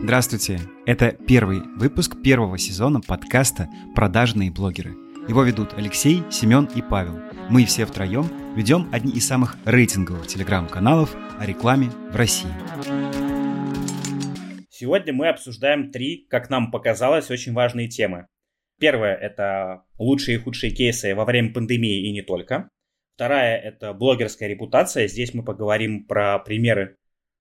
Здравствуйте! Это первый выпуск первого сезона подкаста «Продажные блогеры». Его ведут Алексей, Семен и Павел. Мы все втроем ведем одни из самых рейтинговых телеграм-каналов о рекламе в России. Сегодня мы обсуждаем три, как нам показалось, очень важные темы. Первое – это лучшие и худшие кейсы во время пандемии и не только. Вторая – это блогерская репутация. Здесь мы поговорим про примеры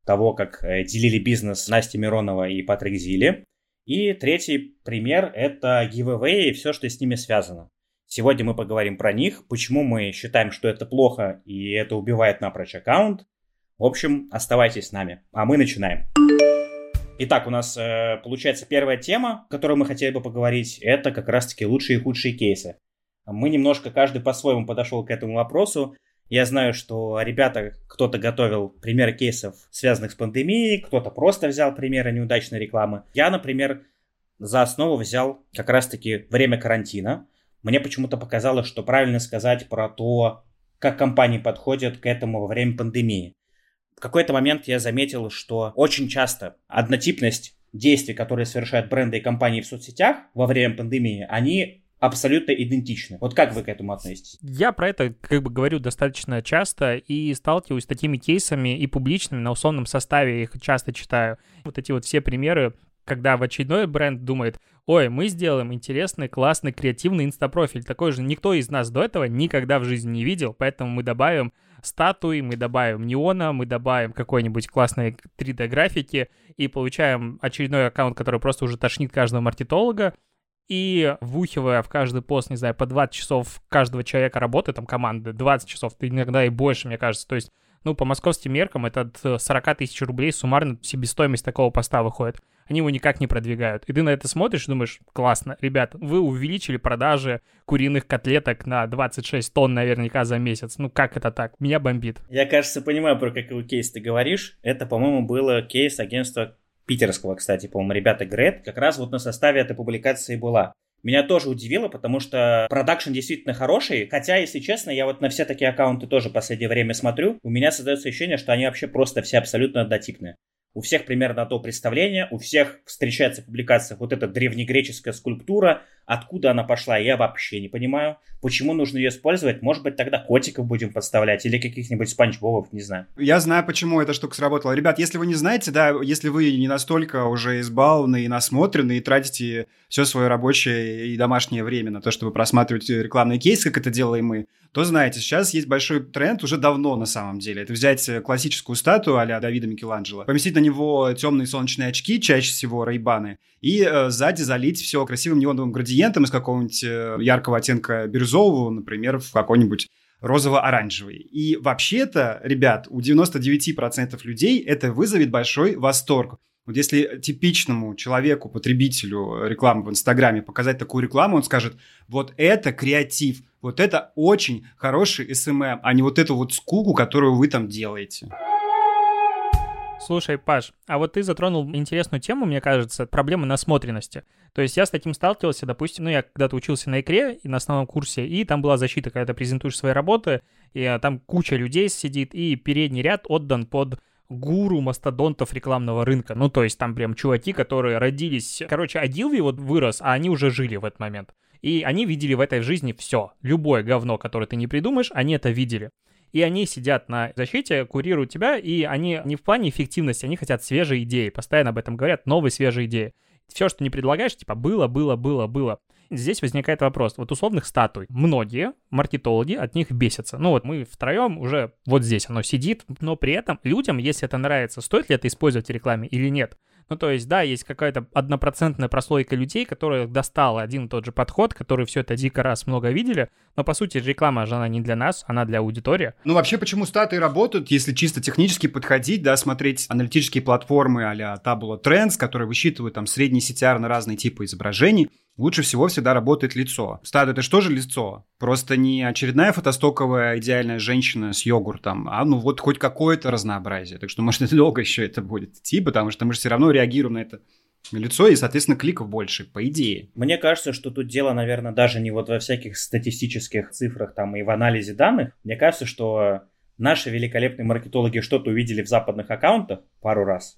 того, как э, делили бизнес Настя Миронова и Патрик Зили. И третий пример – это giveaway и все, что с ними связано. Сегодня мы поговорим про них, почему мы считаем, что это плохо и это убивает напрочь аккаунт. В общем, оставайтесь с нами, а мы начинаем. Итак, у нас э, получается первая тема, которую мы хотели бы поговорить, это как раз-таки лучшие и худшие кейсы. Мы немножко каждый по-своему подошел к этому вопросу. Я знаю, что ребята, кто-то готовил примеры кейсов, связанных с пандемией, кто-то просто взял примеры неудачной рекламы. Я, например, за основу взял как раз-таки время карантина. Мне почему-то показалось, что правильно сказать про то, как компании подходят к этому во время пандемии. В какой-то момент я заметил, что очень часто однотипность действий, которые совершают бренды и компании в соцсетях во время пандемии, они абсолютно идентичны. Вот как вы к этому относитесь? Я про это как бы говорю достаточно часто и сталкиваюсь с такими кейсами и публичными, на условном составе их часто читаю. Вот эти вот все примеры, когда в очередной бренд думает, ой, мы сделаем интересный, классный, креативный инстапрофиль. Такой же никто из нас до этого никогда в жизни не видел, поэтому мы добавим статуи, мы добавим неона, мы добавим какой-нибудь классной 3D-графики и получаем очередной аккаунт, который просто уже тошнит каждого маркетолога, и вбухивая в каждый пост, не знаю, по 20 часов каждого человека работы, там, команды, 20 часов, иногда и больше, мне кажется, то есть, ну, по московским меркам это от 40 тысяч рублей суммарно себестоимость такого поста выходит. Они его никак не продвигают. И ты на это смотришь и думаешь, классно, ребят, вы увеличили продажи куриных котлеток на 26 тонн наверняка за месяц. Ну, как это так? Меня бомбит. Я, кажется, понимаю, про какой кейс ты говоришь. Это, по-моему, было кейс агентства питерского, кстати, по-моему, ребята Грет, как раз вот на составе этой публикации была. Меня тоже удивило, потому что продакшн действительно хороший, хотя, если честно, я вот на все такие аккаунты тоже в последнее время смотрю, у меня создается ощущение, что они вообще просто все абсолютно однотипные. У всех примерно то представление, у всех встречается в публикациях вот эта древнегреческая скульптура, Откуда она пошла, я вообще не понимаю. Почему нужно ее использовать? Может быть, тогда котиков будем подставлять или каких-нибудь спанч бобов, не знаю. Я знаю, почему эта штука сработала. Ребят, если вы не знаете, да, если вы не настолько уже избалованы и насмотрены и тратите все свое рабочее и домашнее время на то, чтобы просматривать рекламный кейс, как это делаем мы, то знаете, сейчас есть большой тренд уже давно на самом деле. Это взять классическую статую а-ля Давида Микеланджело, поместить на него темные солнечные очки, чаще всего рейбаны, и э, сзади залить все красивым неоновым градиентом из какого-нибудь э, яркого оттенка бирюзового, например, в какой-нибудь розово-оранжевый. И вообще-то, ребят, у 99% людей это вызовет большой восторг. Вот если типичному человеку, потребителю рекламы в Инстаграме показать такую рекламу, он скажет, вот это креатив, вот это очень хороший SMM, а не вот эту вот скуку, которую вы там делаете. Слушай, Паш, а вот ты затронул интересную тему, мне кажется, проблемы насмотренности. То есть я с таким сталкивался, допустим, ну я когда-то учился на икре и на основном курсе, и там была защита, когда ты презентуешь свои работы, и а, там куча людей сидит, и передний ряд отдан под гуру мастодонтов рекламного рынка. Ну, то есть там прям чуваки, которые родились... Короче, Адилви вот вырос, а они уже жили в этот момент. И они видели в этой жизни все. Любое говно, которое ты не придумаешь, они это видели и они сидят на защите, курируют тебя, и они не в плане эффективности, они хотят свежие идеи, постоянно об этом говорят, новые свежие идеи. Все, что не предлагаешь, типа было, было, было, было. Здесь возникает вопрос. Вот условных статуй. Многие маркетологи от них бесятся. Ну вот мы втроем уже вот здесь оно сидит, но при этом людям, если это нравится, стоит ли это использовать в рекламе или нет. Ну, то есть, да, есть какая-то однопроцентная прослойка людей, которая достала один и тот же подход, которые все это дико раз много видели, но, по сути, реклама же она не для нас, она для аудитории. Ну, вообще, почему статы работают, если чисто технически подходить, да, смотреть аналитические платформы а-ля Tabula Trends, которые высчитывают там средний CTR на разные типы изображений, лучше всего всегда работает лицо. Стат это что же лицо? Просто не очередная фотостоковая идеальная женщина с йогуртом, а ну вот хоть какое-то разнообразие. Так что, может, это долго еще это будет идти, потому что мы же все равно реагируем на это лицо, и, соответственно, кликов больше, по идее. Мне кажется, что тут дело, наверное, даже не вот во всяких статистических цифрах там и в анализе данных. Мне кажется, что наши великолепные маркетологи что-то увидели в западных аккаунтах пару раз,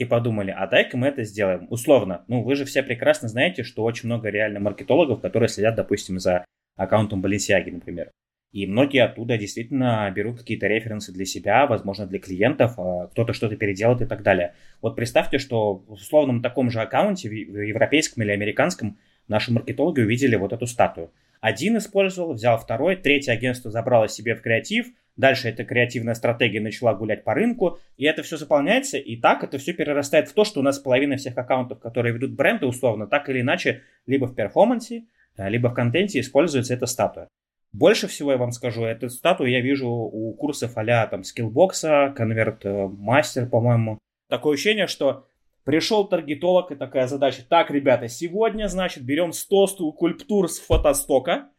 и подумали, а дай-ка мы это сделаем. Условно, ну вы же все прекрасно знаете, что очень много реально маркетологов, которые следят, допустим, за аккаунтом Balenciaga, например. И многие оттуда действительно берут какие-то референсы для себя, возможно, для клиентов, а кто-то что-то переделает и так далее. Вот представьте, что в условном таком же аккаунте, в европейском или американском, наши маркетологи увидели вот эту статую. Один использовал, взял второй, третье агентство забрало себе в креатив, дальше эта креативная стратегия начала гулять по рынку, и это все заполняется, и так это все перерастает в то, что у нас половина всех аккаунтов, которые ведут бренды условно, так или иначе, либо в перформансе, либо в контенте используется эта статуя. Больше всего я вам скажу, эту статую я вижу у курсов а там скиллбокса, конверт мастер, по-моему. Такое ощущение, что пришел таргетолог и такая задача. Так, ребята, сегодня, значит, берем 100 скульптур с фотостока,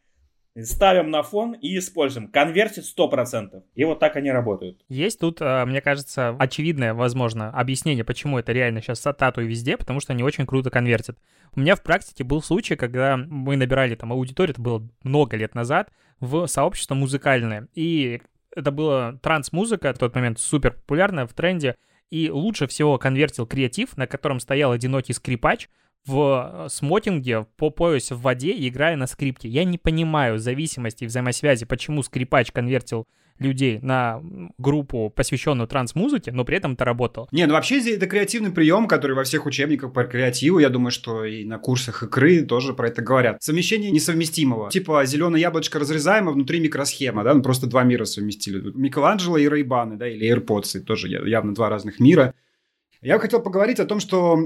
ставим на фон и используем. Конвертит 100%. И вот так они работают. Есть тут, э, мне кажется, очевидное, возможно, объяснение, почему это реально сейчас статуи везде, потому что они очень круто конвертят. У меня в практике был случай, когда мы набирали там аудиторию, это было много лет назад, в сообщество музыкальное. И это была транс-музыка, в тот момент супер популярная, в тренде. И лучше всего конвертил креатив, на котором стоял одинокий скрипач, в э, смокинге по пояс в воде, играя на скрипке. Я не понимаю зависимости и взаимосвязи, почему скрипач конвертил людей на группу, посвященную транс-музыке, но при этом это работало. Не, ну вообще это креативный прием, который во всех учебниках по креативу, я думаю, что и на курсах икры тоже про это говорят. Совмещение несовместимого. Типа зеленое яблочко разрезаемо, внутри микросхема, да, ну просто два мира совместили. Микеланджело и Рейбаны, да, или AirPods, тоже явно два разных мира. Я хотел поговорить о том, что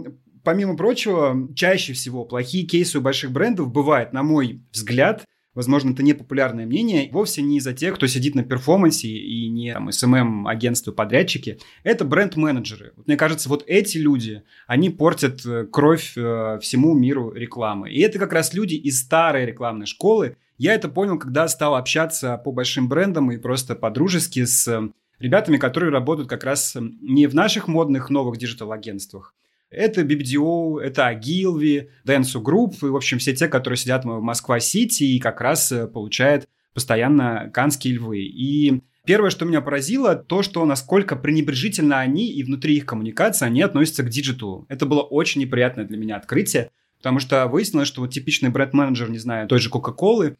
помимо прочего, чаще всего плохие кейсы у больших брендов бывают, на мой взгляд, возможно, это непопулярное мнение, вовсе не из-за тех, кто сидит на перформансе и не там, SMM-агентства, подрядчики. Это бренд-менеджеры. Вот, мне кажется, вот эти люди, они портят э, кровь э, всему миру рекламы. И это как раз люди из старой рекламной школы. Я это понял, когда стал общаться по большим брендам и просто по-дружески с ребятами, которые работают как раз не в наших модных новых диджитал-агентствах, это BBDO, это Ogilvy, Dentsu Group, и, в общем, все те, которые сидят в Москва-Сити и как раз э, получают постоянно канские львы. И первое, что меня поразило, то, что насколько пренебрежительно они и внутри их коммуникации они относятся к диджиталу. Это было очень неприятное для меня открытие, потому что выяснилось, что вот типичный бренд-менеджер, не знаю, той же Кока-Колы,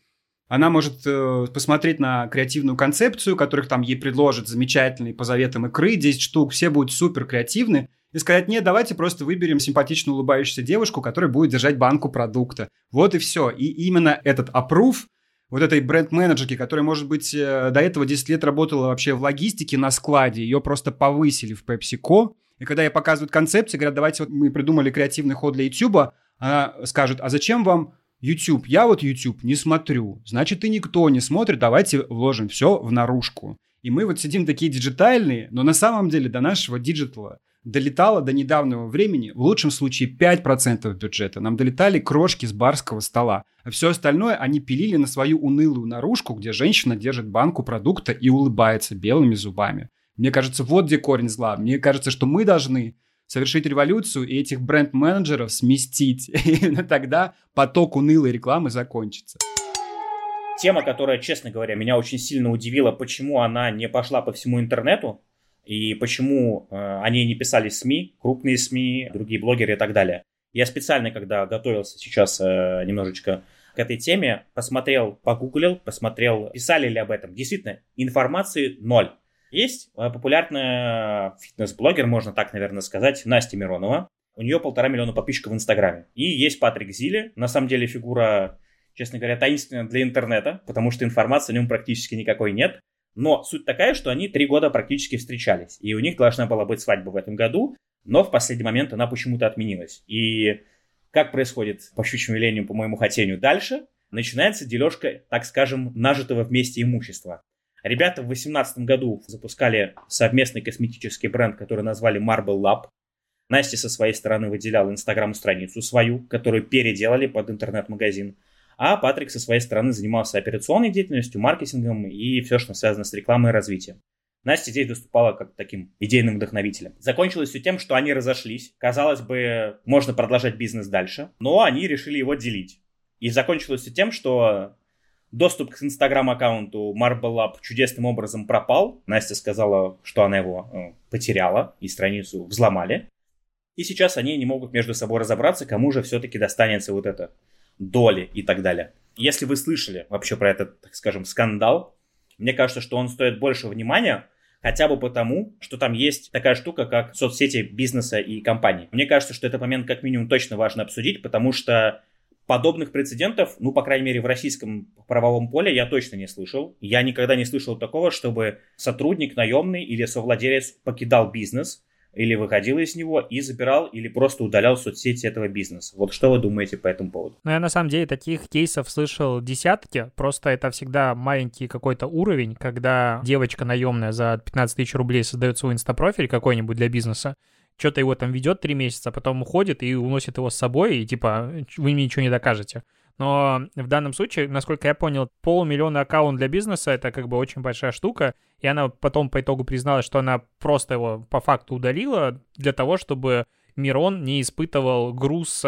она может э, посмотреть на креативную концепцию, которых там ей предложат замечательные по заветам икры, 10 штук, все будут супер креативны, и сказать, нет, давайте просто выберем симпатично улыбающуюся девушку, которая будет держать банку продукта. Вот и все. И именно этот аппрув вот этой бренд-менеджерки, которая, может быть, э, до этого 10 лет работала вообще в логистике на складе, ее просто повысили в PepsiCo. И когда ей показывают концепцию, говорят, давайте вот мы придумали креативный ход для YouTube, она скажет, а зачем вам YouTube? Я вот YouTube не смотрю. Значит, и никто не смотрит, давайте вложим все в наружку. И мы вот сидим такие диджитальные, но на самом деле до нашего диджитала долетало до недавнего времени в лучшем случае 5% бюджета. Нам долетали крошки с барского стола. А все остальное они пилили на свою унылую наружку, где женщина держит банку продукта и улыбается белыми зубами. Мне кажется, вот где корень зла. Мне кажется, что мы должны совершить революцию и этих бренд-менеджеров сместить. И именно тогда поток унылой рекламы закончится. Тема, которая, честно говоря, меня очень сильно удивила, почему она не пошла по всему интернету, и почему э, они не писали СМИ, крупные СМИ, другие блогеры и так далее. Я специально, когда готовился сейчас э, немножечко к этой теме, посмотрел, погуглил, посмотрел, писали ли об этом. Действительно, информации ноль. Есть э, популярная фитнес-блогер, можно так, наверное, сказать, Настя Миронова. У нее полтора миллиона подписчиков в Инстаграме. И есть Патрик Зили, на самом деле фигура, честно говоря, таинственная для интернета, потому что информации о нем практически никакой нет. Но суть такая, что они три года практически встречались. И у них должна была быть свадьба в этом году, но в последний момент она почему-то отменилась. И как происходит по щучьему велению, по моему хотению, дальше? Начинается дележка, так скажем, нажитого вместе имущества. Ребята в 2018 году запускали совместный косметический бренд, который назвали Marble Lab. Настя со своей стороны выделяла инстаграм-страницу свою, которую переделали под интернет-магазин а Патрик со своей стороны занимался операционной деятельностью, маркетингом и все, что связано с рекламой и развитием. Настя здесь выступала как таким идейным вдохновителем. Закончилось все тем, что они разошлись. Казалось бы, можно продолжать бизнес дальше, но они решили его делить. И закончилось все тем, что доступ к инстаграм-аккаунту Marble Lab чудесным образом пропал. Настя сказала, что она его э, потеряла и страницу взломали. И сейчас они не могут между собой разобраться, кому же все-таки достанется вот это доли и так далее. Если вы слышали вообще про этот, так скажем, скандал, мне кажется, что он стоит больше внимания, хотя бы потому, что там есть такая штука, как соцсети бизнеса и компаний. Мне кажется, что этот момент как минимум точно важно обсудить, потому что подобных прецедентов, ну, по крайней мере, в российском правовом поле я точно не слышал. Я никогда не слышал такого, чтобы сотрудник наемный или совладелец покидал бизнес – или выходил из него и забирал или просто удалял соцсети этого бизнеса. Вот что вы думаете по этому поводу? Ну, я на самом деле таких кейсов слышал десятки, просто это всегда маленький какой-то уровень, когда девочка наемная за 15 тысяч рублей создает свой инстапрофиль какой-нибудь для бизнеса, что-то его там ведет три месяца, потом уходит и уносит его с собой, и типа, вы мне ничего не докажете. Но в данном случае, насколько я понял, полмиллиона аккаунт для бизнеса — это как бы очень большая штука, и она потом по итогу призналась, что она просто его по факту удалила для того, чтобы Мирон не испытывал груз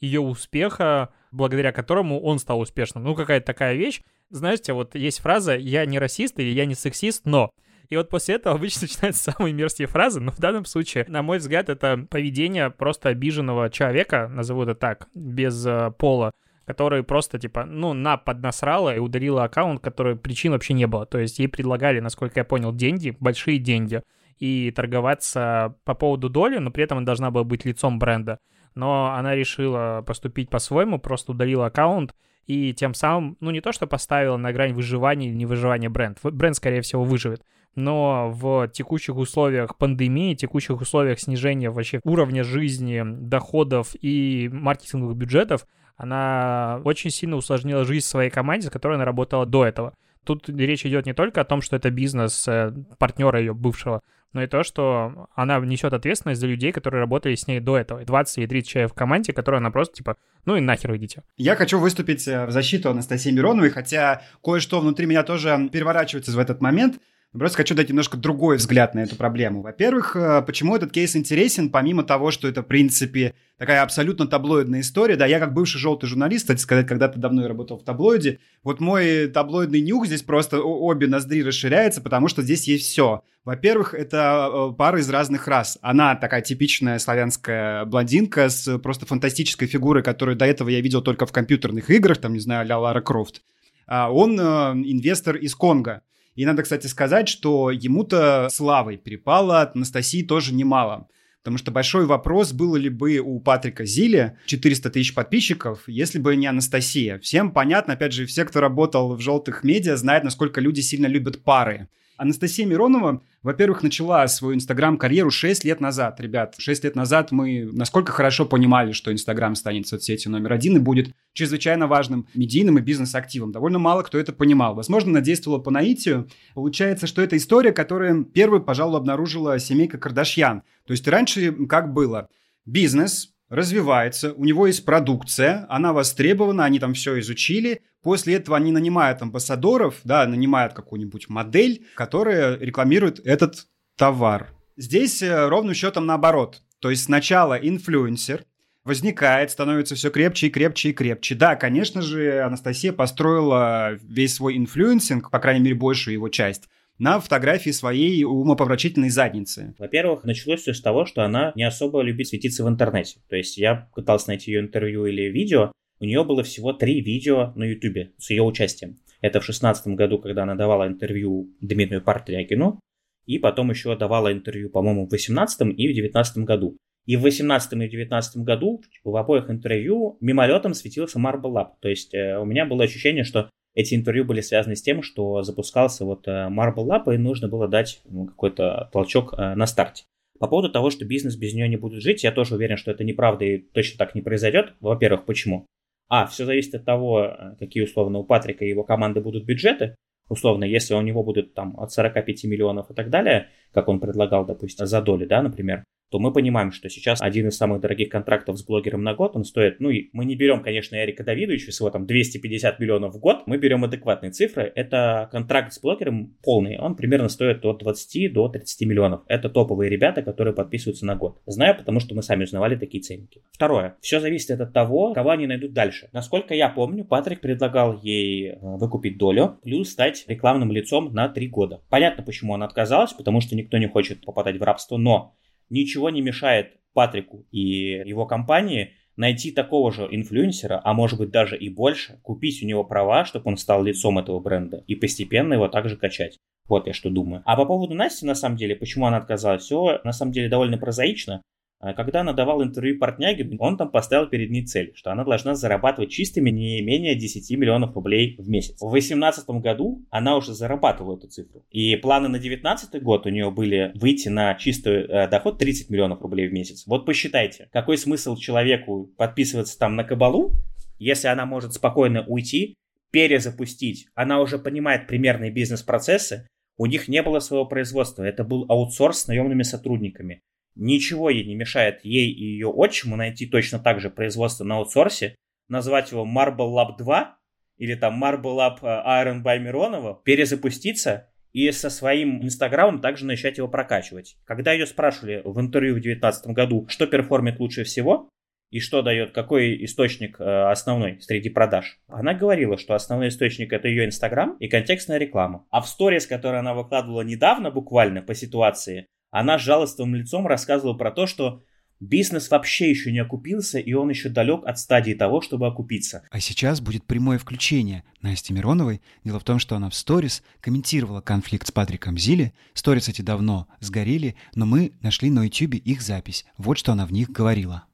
ее успеха, благодаря которому он стал успешным. Ну, какая-то такая вещь. Знаете, вот есть фраза «я не расист» или «я не сексист, но...» И вот после этого обычно начинаются самые мерзкие фразы, но в данном случае, на мой взгляд, это поведение просто обиженного человека, назову это так, без э, пола, который просто, типа, ну, на поднасрала и удалила аккаунт, который причин вообще не было. То есть ей предлагали, насколько я понял, деньги, большие деньги, и торговаться по поводу доли, но при этом она должна была быть лицом бренда. Но она решила поступить по-своему, просто удалила аккаунт, и тем самым, ну, не то, что поставила на грань выживания или невыживания бренд. Бренд, скорее всего, выживет. Но в текущих условиях пандемии, текущих условиях снижения вообще уровня жизни, доходов и маркетинговых бюджетов, она очень сильно усложнила жизнь своей команде, с которой она работала до этого. Тут речь идет не только о том, что это бизнес э, партнера ее бывшего, но и то, что она несет ответственность за людей, которые работали с ней до этого. 20 или 30 человек в команде, которые она просто типа, ну и нахер идите. Я хочу выступить э, в защиту Анастасии Мироновой, хотя кое-что внутри меня тоже переворачивается в этот момент – Просто хочу дать немножко другой взгляд на эту проблему. Во-первых, э, почему этот кейс интересен, помимо того, что это, в принципе, такая абсолютно таблоидная история. Да, я как бывший желтый журналист, кстати сказать, когда-то давно я работал в таблоиде. Вот мой таблоидный нюх здесь просто обе ноздри расширяется, потому что здесь есть все. Во-первых, это э, пара из разных рас. Она такая типичная славянская блондинка с просто фантастической фигурой, которую до этого я видел только в компьютерных играх, там, не знаю, а Лара Крофт. А он э, инвестор из Конго. И надо, кстати, сказать, что ему-то славой перепало от Анастасии тоже немало. Потому что большой вопрос, было ли бы у Патрика Зили 400 тысяч подписчиков, если бы не Анастасия. Всем понятно, опять же, все, кто работал в желтых медиа, знают, насколько люди сильно любят пары. Анастасия Миронова, во-первых, начала свою Инстаграм-карьеру 6 лет назад. Ребят, 6 лет назад мы насколько хорошо понимали, что Инстаграм станет соцсетью номер один и будет чрезвычайно важным медийным и бизнес-активом. Довольно мало кто это понимал. Возможно, она действовала по наитию. Получается, что это история, которую первой, пожалуй, обнаружила семейка Кардашьян. То есть раньше как было? Бизнес, развивается, у него есть продукция, она востребована, они там все изучили. После этого они нанимают амбассадоров, да, нанимают какую-нибудь модель, которая рекламирует этот товар. Здесь э, ровным счетом наоборот. То есть сначала инфлюенсер возникает, становится все крепче и крепче и крепче. Да, конечно же, Анастасия построила весь свой инфлюенсинг, по крайней мере, большую его часть, на фотографии своей умопомрачительной задницы. Во-первых, началось все с того, что она не особо любит светиться в интернете. То есть я пытался найти ее интервью или видео, у нее было всего три видео на Ютубе с ее участием. Это в шестнадцатом году, когда она давала интервью Дмитрию Партрякину, и потом еще давала интервью, по-моему, в 18 и в 19 году. И в 18 и в 19 году в обоих интервью мимолетом светился Marble Lab. То есть э, у меня было ощущение, что эти интервью были связаны с тем, что запускался вот э, Marble Lab, и нужно было дать ну, какой-то толчок э, на старте. По поводу того, что бизнес без нее не будет жить, я тоже уверен, что это неправда и точно так не произойдет. Во-первых, почему? А, все зависит от того, э, какие условно у Патрика и его команды будут бюджеты. Условно, если у него будет там от 45 миллионов и так далее, как он предлагал, допустим, за доли, да, например, то мы понимаем, что сейчас один из самых дорогих контрактов с блогером на год, он стоит, ну и мы не берем, конечно, Эрика Давидовича с его там 250 миллионов в год, мы берем адекватные цифры. Это контракт с блогером полный, он примерно стоит от 20 до 30 миллионов. Это топовые ребята, которые подписываются на год. Знаю, потому что мы сами узнавали такие ценники. Второе. Все зависит от того, кого они найдут дальше. Насколько я помню, Патрик предлагал ей э, выкупить долю, плюс стать рекламным лицом на 3 года. Понятно, почему она отказалась, потому что никто не хочет попадать в рабство, но ничего не мешает Патрику и его компании найти такого же инфлюенсера, а может быть даже и больше, купить у него права, чтобы он стал лицом этого бренда и постепенно его также качать. Вот я что думаю. А по поводу Насти, на самом деле, почему она отказалась, все на самом деле довольно прозаично. А когда она давала интервью Портняги, он там поставил перед ней цель, что она должна зарабатывать чистыми не менее 10 миллионов рублей в месяц. В 2018 году она уже зарабатывала эту цифру. И планы на 2019 год у нее были выйти на чистый э, доход 30 миллионов рублей в месяц. Вот посчитайте, какой смысл человеку подписываться там на кабалу, если она может спокойно уйти, перезапустить. Она уже понимает примерные бизнес-процессы, у них не было своего производства, это был аутсорс с наемными сотрудниками. Ничего ей не мешает ей и ее отчиму найти точно так же производство на аутсорсе, назвать его Marble Lab 2 или там Marble Lab э, Iron by Миронова, перезапуститься и со своим инстаграмом также начать его прокачивать. Когда ее спрашивали в интервью в 2019 году, что перформит лучше всего, и что дает, какой источник э, основной среди продаж. Она говорила, что основной источник это ее Инстаграм и контекстная реклама. А в сторис, который она выкладывала недавно буквально по ситуации, она с жалостливым лицом рассказывала про то, что Бизнес вообще еще не окупился, и он еще далек от стадии того, чтобы окупиться. А сейчас будет прямое включение Насти Мироновой. Дело в том, что она в сторис комментировала конфликт с Патриком Зилли. Сторис эти давно сгорели, но мы нашли на YouTube их запись. Вот что она в них говорила.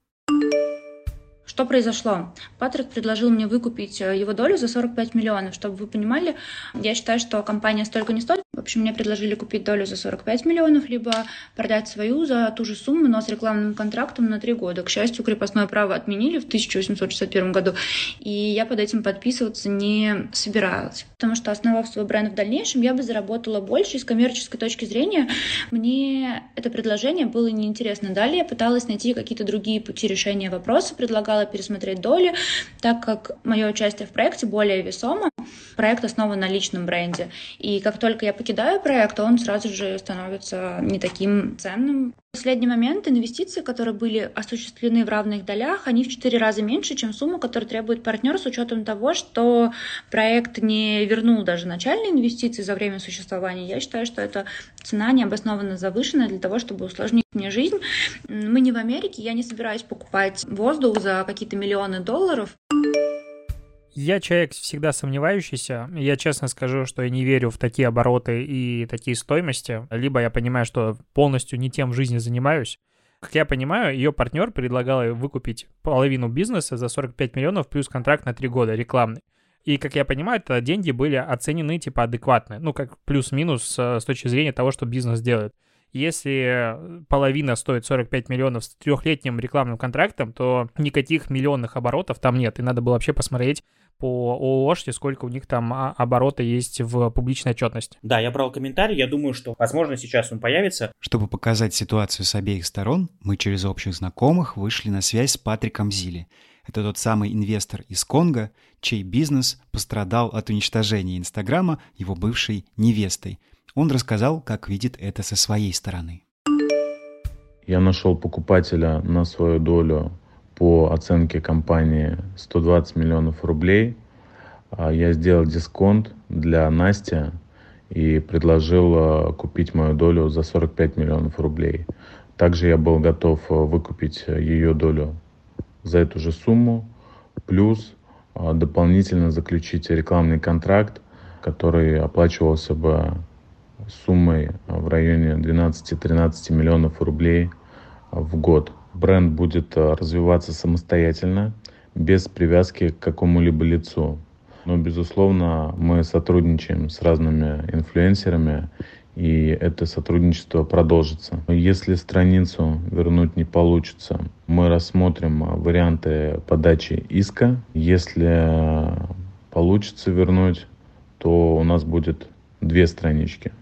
Что произошло? Патрик предложил мне выкупить э, его долю за 45 миллионов. Чтобы вы понимали, я считаю, что компания столько не стоит. В общем, мне предложили купить долю за 45 миллионов, либо продать свою за ту же сумму, но с рекламным контрактом на 3 года. К счастью, крепостное право отменили в 1861 году, и я под этим подписываться не собиралась. Потому что, основав свой бренд в дальнейшем, я бы заработала больше. И с коммерческой точки зрения мне это предложение было неинтересно. Далее я пыталась найти какие-то другие пути решения вопроса, предлагала предлагала пересмотреть доли, так как мое участие в проекте более весомо. Проект основан на личном бренде. И как только я покидаю проект, он сразу же становится не таким ценным. Последний момент инвестиции, которые были осуществлены в равных долях, они в четыре раза меньше, чем сумма, которую требует партнер с учетом того, что проект не вернул даже начальные инвестиции за время существования. Я считаю, что эта цена необоснованно завышена для того, чтобы усложнить мне жизнь. Мы не в Америке, я не собираюсь покупать воздух за какие-то миллионы долларов. Я человек всегда сомневающийся. Я честно скажу, что я не верю в такие обороты и такие стоимости. Либо я понимаю, что полностью не тем в жизни занимаюсь. Как я понимаю, ее партнер предлагал выкупить половину бизнеса за 45 миллионов плюс контракт на 3 года рекламный. И, как я понимаю, это деньги были оценены типа адекватно. Ну, как плюс-минус с точки зрения того, что бизнес делает. Если половина стоит 45 миллионов с трехлетним рекламным контрактом, то никаких миллионных оборотов там нет. И надо было вообще посмотреть по ООшке, сколько у них там а, оборота есть в публичной отчетности. Да, я брал комментарий, я думаю, что, возможно, сейчас он появится. Чтобы показать ситуацию с обеих сторон, мы через общих знакомых вышли на связь с Патриком Зили. Это тот самый инвестор из Конго, чей бизнес пострадал от уничтожения Инстаграма его бывшей невестой – он рассказал, как видит это со своей стороны. Я нашел покупателя на свою долю по оценке компании 120 миллионов рублей. А, я сделал дисконт для Насти и предложил а, купить мою долю за 45 миллионов рублей. Также я был готов а, выкупить ее долю за эту же сумму, плюс дополнительно заключить рекламный контракт, который оплачивался бы суммой в районе 12-13 миллионов рублей в год. Бренд будет э, развиваться самостоятельно, без привязки к какому-либо лицу. Но, безусловно, мы сотрудничаем с разными инфлюенсерами, и это сотрудничество продолжится. Если страницу вернуть не получится, мы рассмотрим варианты подачи иска. Если получится вернуть, то у нас будет две странички.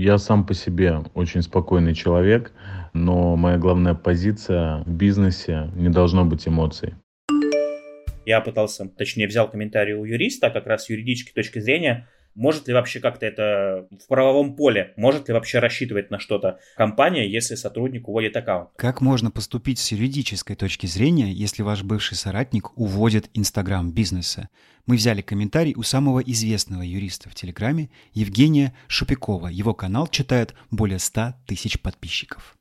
Я сам по себе очень спокойный человек, но моя главная позиция в бизнесе не должно быть эмоций. Я пытался, точнее взял комментарий у юриста, как раз с юридической точки зрения, может ли вообще как-то это в правовом поле, может ли вообще рассчитывать на что-то компания, если сотрудник уводит аккаунт? Как можно поступить с юридической точки зрения, если ваш бывший соратник уводит Инстаграм бизнеса? Мы взяли комментарий у самого известного юриста в Телеграме Евгения Шупикова. Его канал читает более 100 тысяч подписчиков.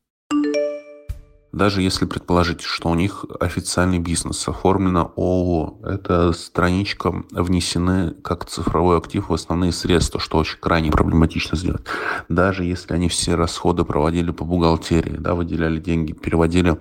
Даже если предположить, что у них официальный бизнес, оформлено ООО, эта страничка внесены как цифровой актив в основные средства, что очень крайне проблематично сделать. Даже если они все расходы проводили по бухгалтерии, да, выделяли деньги, переводили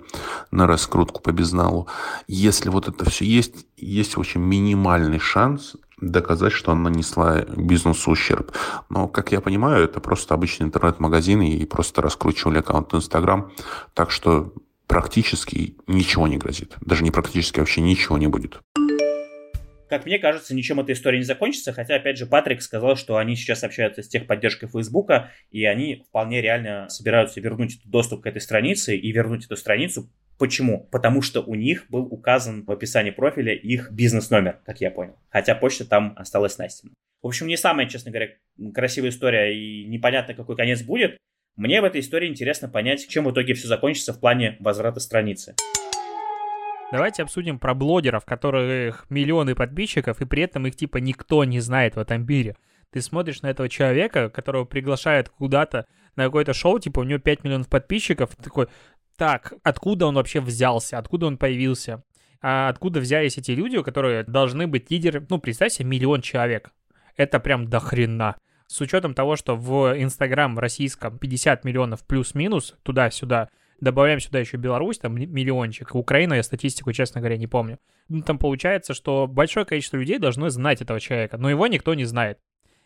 на раскрутку по безналу. Если вот это все есть, есть очень минимальный шанс доказать, что она нанесла бизнесу ущерб. Но, как я понимаю, это просто обычный интернет-магазин и просто раскручивали аккаунт Инстаграм. Так что практически ничего не грозит. Даже не практически, а вообще ничего не будет. Как мне кажется, ничем эта история не закончится, хотя, опять же, Патрик сказал, что они сейчас общаются с техподдержкой Фейсбука, и они вполне реально собираются вернуть доступ к этой странице и вернуть эту страницу Почему? Потому что у них был указан в описании профиля их бизнес-номер, как я понял. Хотя почта там осталась Настина. В общем, не самая, честно говоря, красивая история и непонятно, какой конец будет. Мне в этой истории интересно понять, чем в итоге все закончится в плане возврата страницы. Давайте обсудим про блогеров, которых миллионы подписчиков, и при этом их типа никто не знает в этом мире. Ты смотришь на этого человека, которого приглашают куда-то на какое-то шоу, типа у него 5 миллионов подписчиков, ты такой, так, откуда он вообще взялся, откуда он появился, а откуда взялись эти люди, которые должны быть лидеры, ну, представь себе, миллион человек. Это прям до хрена. С учетом того, что в Инстаграм российском 50 миллионов плюс-минус, туда-сюда, добавляем сюда еще Беларусь, там миллиончик, Украина, я статистику, честно говоря, не помню. Ну, там получается, что большое количество людей должно знать этого человека, но его никто не знает.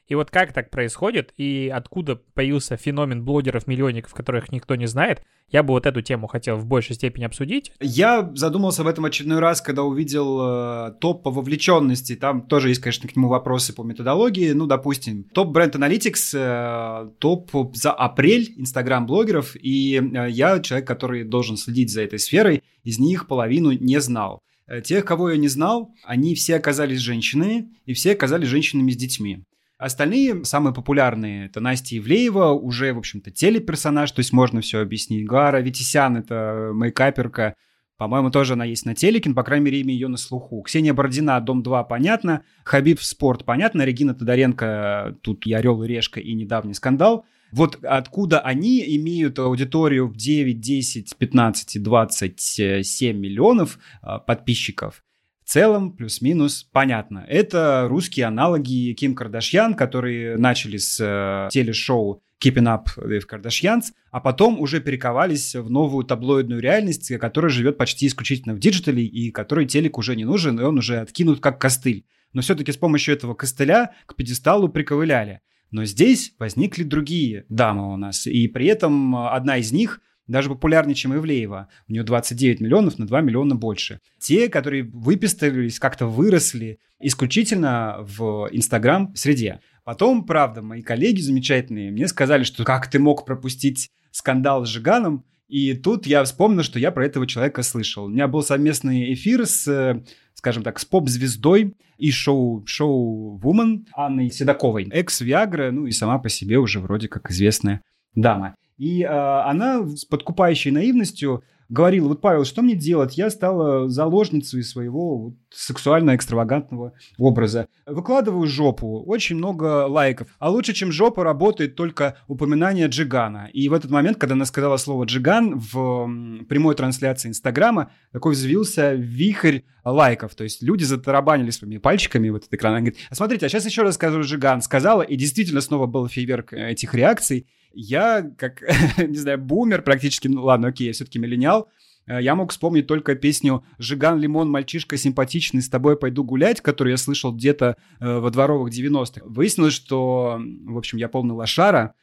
И вот как так происходит, и откуда появился феномен блогеров-миллионников, которых никто не знает, я бы вот эту тему хотел в большей степени обсудить. Я задумался об этом очередной раз, когда увидел э, топ по вовлеченности. Там тоже есть, конечно, к нему вопросы по методологии. Ну, допустим, топ бренд Analytics, э, топ за апрель инстаграм-блогеров, и э, я человек, который должен следить за этой сферой, из них половину не знал. Э, тех, кого я не знал, они все оказались женщинами, и все оказались женщинами с детьми. Остальные, самые популярные, это Настя Ивлеева, уже, в общем-то, телеперсонаж, то есть можно все объяснить. Гара Витисян, это мейкаперка, по-моему, тоже она есть на телеке, но, по крайней мере, имя ее на слуху. Ксения Бородина, Дом-2, понятно. Хабиб Спорт, понятно. Регина Тодоренко, тут и Орел и Решка, и недавний скандал. Вот откуда они имеют аудиторию в 9, 10, 15, 27 миллионов а, подписчиков, в целом, плюс-минус, понятно. Это русские аналоги Ким Кардашьян, которые начали с э, телешоу Keeping Up with Kardashians, а потом уже перековались в новую таблоидную реальность, которая живет почти исключительно в диджитале, и которой телек уже не нужен, и он уже откинут как костыль. Но все-таки с помощью этого костыля к пьедесталу приковыляли. Но здесь возникли другие дамы у нас, и при этом одна из них – даже популярнее, чем Ивлеева. У нее 29 миллионов на 2 миллиона больше. Те, которые выписались, как-то выросли исключительно в Инстаграм-среде. Потом, правда, мои коллеги замечательные мне сказали, что как ты мог пропустить скандал с Джиганом, и тут я вспомнил, что я про этого человека слышал. У меня был совместный эфир с, скажем так, с поп-звездой и шоу, шоу Woman Анной Седоковой. Экс-Виагра, ну и сама по себе уже вроде как известная дама. И э, она с подкупающей наивностью говорила, вот, Павел, что мне делать? Я стала заложницей своего вот, сексуально-экстравагантного образа. Выкладываю жопу, очень много лайков. А лучше, чем жопа, работает только упоминание Джигана. И в этот момент, когда она сказала слово Джиган в прямой трансляции Инстаграма, такой взвился вихрь лайков. То есть люди затарабанили своими пальчиками в этот экран. Она говорит, а смотрите, а сейчас еще раз скажу Джиган. Сказала, и действительно снова был фейверк этих реакций. Я, как, не знаю, бумер практически, ну ладно, окей, я все-таки миллениал, э, я мог вспомнить только песню «Жиган Лимон, мальчишка симпатичный, с тобой пойду гулять», которую я слышал где-то э, во дворовых 90-х. Выяснилось, что, в общем, я полный лошара,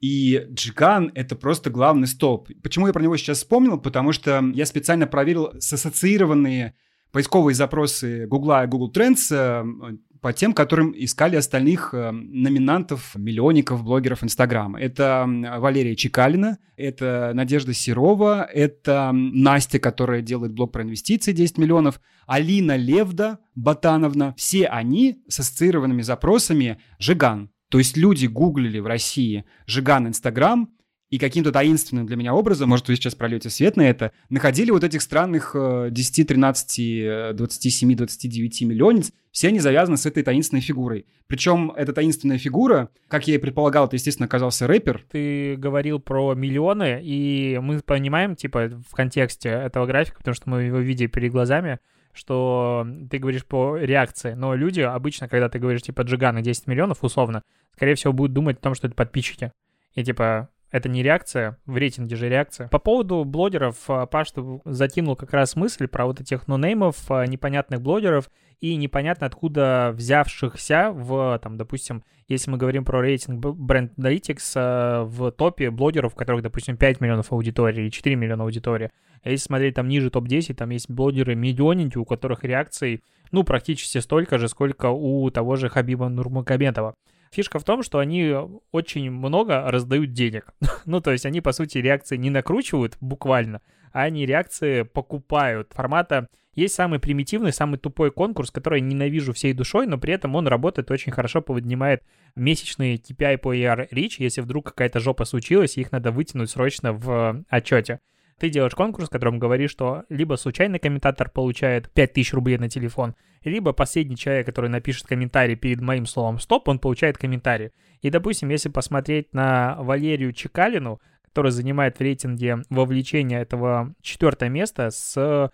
и Джиган — это просто главный столб. Почему я про него сейчас вспомнил? Потому что я специально проверил ассоциированные поисковые запросы Гугла и Google Trends э, по тем, которым искали остальных э, номинантов, миллионников, блогеров Инстаграма. Это Валерия Чекалина, это Надежда Серова, это Настя, которая делает блог про инвестиции 10 миллионов, Алина Левда Батановна. Все они с ассоциированными запросами «Жиган». То есть люди гуглили в России «Жиган Инстаграм», и каким-то таинственным для меня образом, может, вы сейчас прольете свет на это, находили вот этих странных 10, 13, 27, 29 миллионниц, все они завязаны с этой таинственной фигурой. Причем эта таинственная фигура, как я и предполагал, это, естественно, оказался рэпер. Ты говорил про миллионы, и мы понимаем, типа, в контексте этого графика, потому что мы его видели перед глазами, что ты говоришь по реакции, но люди обычно, когда ты говоришь, типа, Джигана 10 миллионов, условно, скорее всего, будут думать о том, что это подписчики. И, типа, это не реакция, в рейтинге же реакция. По поводу блогеров, а, Паш затянул как раз мысль про вот этих нонеймов, а, непонятных блогеров и непонятно откуда взявшихся в, там, допустим, если мы говорим про рейтинг Brand Analytics, а, в топе блогеров, у которых, допустим, 5 миллионов аудитории или 4 миллиона аудитории. А если смотреть там ниже топ-10, там есть блогеры миллионники, у которых реакций, ну, практически столько же, сколько у того же Хабиба Нурмагомедова. Фишка в том, что они очень много раздают денег. ну, то есть они, по сути, реакции не накручивают буквально, а они реакции покупают. Формата есть самый примитивный, самый тупой конкурс, который я ненавижу всей душой, но при этом он работает очень хорошо, поднимает месячные KPI по ER Reach, если вдруг какая-то жопа случилась, их надо вытянуть срочно в отчете. Ты делаешь конкурс, в котором говоришь, что либо случайный комментатор получает 5000 рублей на телефон, либо последний человек, который напишет комментарий перед моим словом «стоп», он получает комментарий. И, допустим, если посмотреть на Валерию Чекалину, которая занимает в рейтинге вовлечения этого четвертое место с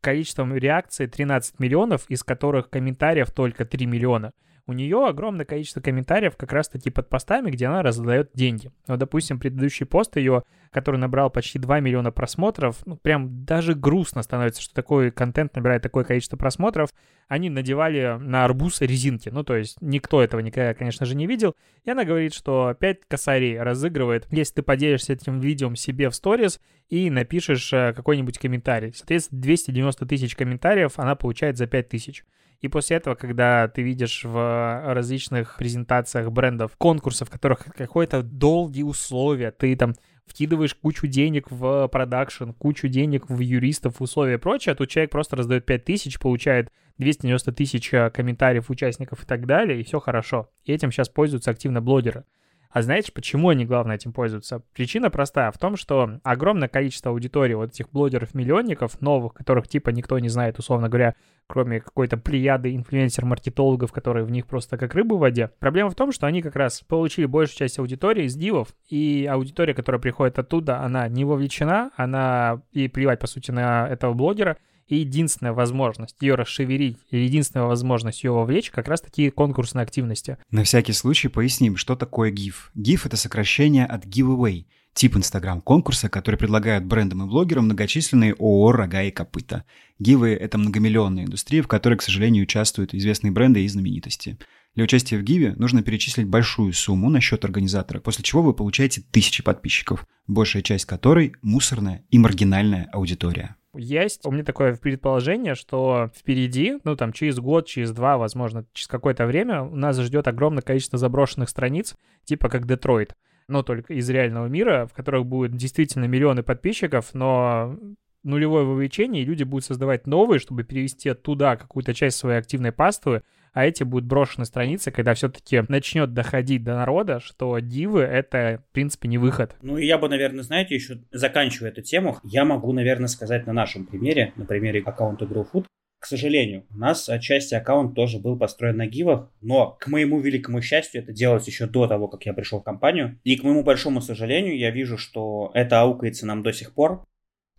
количеством реакций 13 миллионов, из которых комментариев только 3 миллиона – у нее огромное количество комментариев как раз-таки под постами, где она раздает деньги. Вот, допустим, предыдущий пост ее, который набрал почти 2 миллиона просмотров, ну, прям даже грустно становится, что такой контент набирает такое количество просмотров. Они надевали на арбуз резинки, ну, то есть никто этого никогда, конечно же, не видел. И она говорит, что 5 косарей разыгрывает, если ты поделишься этим видео себе в сторис и напишешь э, какой-нибудь комментарий. Соответственно, 290 тысяч комментариев она получает за 5 тысяч. И после этого, когда ты видишь в различных презентациях брендов конкурсов, в которых какое-то долгие условия, ты там вкидываешь кучу денег в продакшн, кучу денег в юристов, условия и прочее, а тут человек просто раздает 5 тысяч, получает 290 тысяч э, комментариев участников и так далее, и все хорошо. И этим сейчас пользуются активно блогеры. А знаете, почему они, главное, этим пользуются? Причина простая в том, что огромное количество аудитории вот этих блогеров-миллионников, новых, которых типа никто не знает, условно говоря, кроме какой-то плеяды инфлюенсер-маркетологов, которые в них просто как рыбы в воде. Проблема в том, что они как раз получили большую часть аудитории из дивов, и аудитория, которая приходит оттуда, она не вовлечена, она и плевать, по сути, на этого блогера, и единственная возможность ее расшевелить, единственная возможность ее вовлечь как раз такие конкурсные активности. На всякий случай поясним, что такое GIF. GIF — это сокращение от giveaway, тип инстаграм-конкурса, который предлагают брендам и блогерам многочисленные ООО «Рога и копыта». Гивы — это многомиллионная индустрия, в которой, к сожалению, участвуют известные бренды и знаменитости. Для участия в Гиве нужно перечислить большую сумму на счет организатора, после чего вы получаете тысячи подписчиков, большая часть которой — мусорная и маргинальная аудитория. Есть. У меня такое предположение, что впереди, ну там через год, через два, возможно, через какое-то время у нас ждет огромное количество заброшенных страниц, типа как Детройт, но только из реального мира, в которых будет действительно миллионы подписчиков, но нулевое вовлечение, и люди будут создавать новые, чтобы перевести туда какую-то часть своей активной паствы, а эти будут брошены страницы, когда все-таки начнет доходить до народа, что дивы — это, в принципе, не выход. Ну, и я бы, наверное, знаете, еще заканчивая эту тему, я могу, наверное, сказать на нашем примере, на примере аккаунта GrowFood, к сожалению, у нас отчасти аккаунт тоже был построен на гивах, но, к моему великому счастью, это делалось еще до того, как я пришел в компанию. И, к моему большому сожалению, я вижу, что это аукается нам до сих пор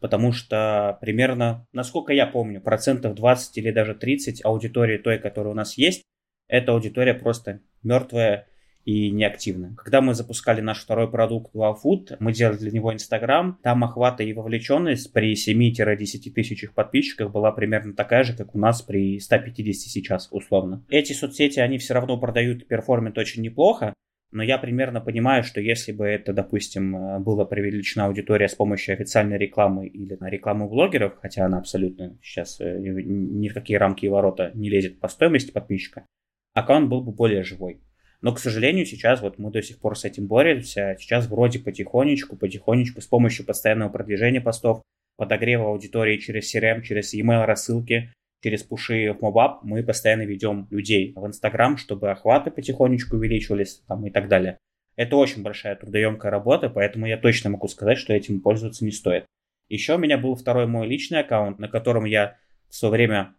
потому что примерно, насколько я помню, процентов 20 или даже 30 аудитории той, которая у нас есть, эта аудитория просто мертвая и неактивная. Когда мы запускали наш второй продукт Wow Food, мы делали для него Инстаграм, там охвата и вовлеченность при 7-10 тысячах подписчиках была примерно такая же, как у нас при 150 сейчас, условно. Эти соцсети, они все равно продают и перформят очень неплохо, но я примерно понимаю, что если бы это, допустим, э, была привлечена аудитория с помощью официальной рекламы или на рекламу блогеров, хотя она абсолютно сейчас э, ни в какие рамки и ворота не лезет по стоимости подписчика, аккаунт был бы более живой. Но, к сожалению, сейчас вот мы до сих пор с этим боремся. Сейчас вроде потихонечку, потихонечку с помощью постоянного продвижения постов, подогрева аудитории через CRM, через email рассылки, через пуши в мобап мы постоянно ведем людей в Инстаграм, чтобы охваты потихонечку увеличивались там, и так далее. Это очень большая трудоемкая работа, поэтому я точно могу сказать, что этим пользоваться не стоит. Еще у меня был второй мой личный аккаунт, на котором я в свое время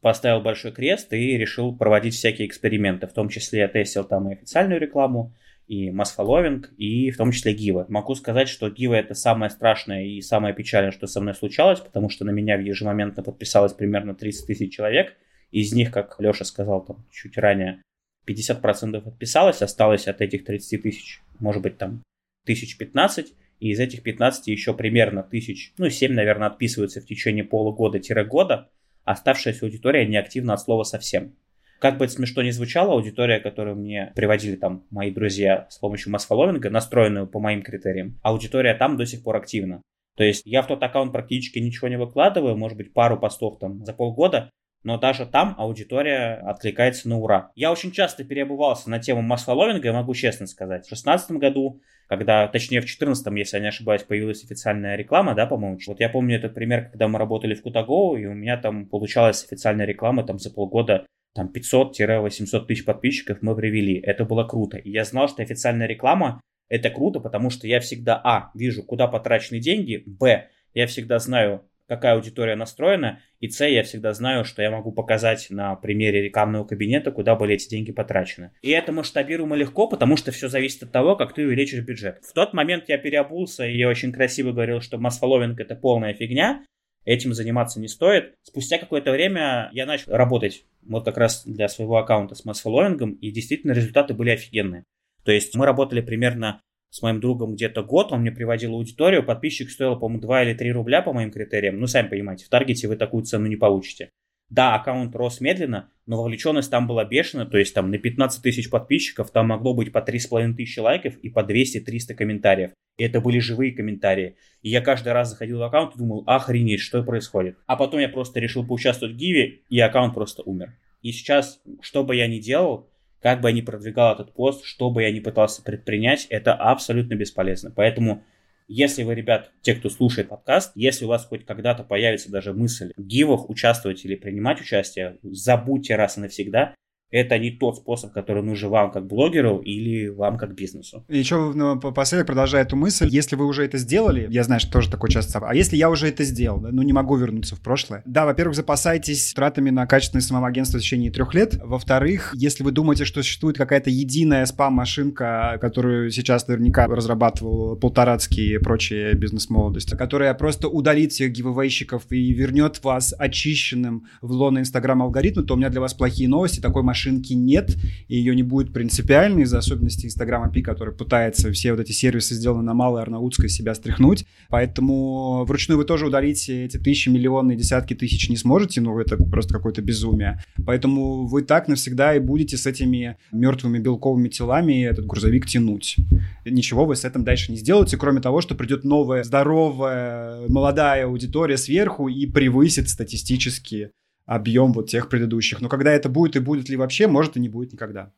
поставил большой крест и решил проводить всякие эксперименты. В том числе я тестил там и официальную рекламу, и масс-фолловинг, и в том числе Гива. Могу сказать, что Гива это самое страшное и самое печальное, что со мной случалось, потому что на меня ежемоментно подписалось примерно 30 тысяч человек. Из них, как Леша сказал там чуть ранее, 50% подписалось, осталось от этих 30 тысяч, может быть, там тысяч 15, и из этих 15 еще примерно тысяч, ну, 7, наверное, отписываются в течение полугода-года, оставшаяся аудитория неактивна от слова совсем. Как бы это смешно ни звучало, аудитория, которую мне приводили там мои друзья с помощью масс-фолловинга, настроенную по моим критериям, аудитория там до сих пор активна. То есть я в тот аккаунт практически ничего не выкладываю, может быть, пару постов там за полгода, но даже там аудитория откликается на ура. Я очень часто переобувался на тему масс-фолловинга, я могу честно сказать. В 2016 году, когда, точнее в 2014, если я не ошибаюсь, появилась официальная реклама, да, по-моему. Вот я помню этот пример, когда мы работали в Кутаго, и у меня там получалась официальная реклама там за полгода там 500-800 тысяч подписчиков мы привели. Это было круто. И я знал, что официальная реклама это круто, потому что я всегда, а, вижу, куда потрачены деньги, б, я всегда знаю, какая аудитория настроена, и С, я всегда знаю, что я могу показать на примере рекламного кабинета, куда были эти деньги потрачены. И это масштабируемо легко, потому что все зависит от того, как ты увеличишь бюджет. В тот момент я переобулся, и я очень красиво говорил, что масс-фолловинг это полная фигня, этим заниматься не стоит. Спустя какое-то время я начал работать вот как раз для своего аккаунта с масс-фолловингом, и действительно результаты были офигенные. То есть мы работали примерно с моим другом где-то год, он мне приводил аудиторию, подписчик стоил, по-моему, 2 или 3 рубля по моим критериям. Ну, сами понимаете, в Таргете вы такую цену не получите. Да, аккаунт рос медленно, но вовлеченность там была бешеная, то есть там на 15 тысяч подписчиков там могло быть по 3,5 тысячи лайков и по 200-300 комментариев. И это были живые комментарии. И я каждый раз заходил в аккаунт и думал, охренеть, что происходит. А потом я просто решил поучаствовать в Гиве, и аккаунт просто умер. И сейчас, что бы я ни делал, как бы я ни продвигал этот пост, что бы я ни пытался предпринять, это абсолютно бесполезно. Поэтому, если вы, ребят, те, кто слушает подкаст, если у вас хоть когда-то появится даже мысль в гивах участвовать или принимать участие, забудьте раз и навсегда, это не тот способ, который нужен вам как блогеру или вам как бизнесу. И еще ну, последок продолжая эту мысль, если вы уже это сделали, я знаю, что тоже такое часто, а если я уже это сделал, ну не могу вернуться в прошлое. Да, во-первых, запасайтесь тратами на качественное самоагентство в течение трех лет. Во-вторых, если вы думаете, что существует какая-то единая спам-машинка, которую сейчас наверняка разрабатывал Полторацкий и прочие бизнес-молодости, которая просто удалит всех гивэвейщиков и вернет вас очищенным в лоно Инстаграм алгоритма, то у меня для вас плохие новости. Такой машины машинки нет, и ее не будет принципиально из-за особенностей Инстаграм API, который пытается все вот эти сервисы, сделанные на малой Арнаутской, себя стряхнуть. Поэтому вручную вы тоже удалить эти тысячи, миллионы, десятки тысяч не сможете, ну, это просто какое-то безумие. Поэтому вы так навсегда и будете с этими мертвыми белковыми телами этот грузовик тянуть. Ничего вы с этим дальше не сделаете, кроме того, что придет новая, здоровая, молодая аудитория сверху и превысит статистически объем вот тех предыдущих. Но когда это будет и будет ли вообще, может и не будет никогда.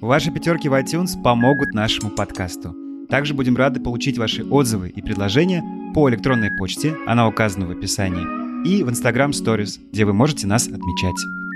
Ваши пятерки в iTunes помогут нашему подкасту. Также будем рады получить ваши отзывы и предложения по электронной почте, она указана в описании, и в Instagram Stories, где вы можете нас отмечать.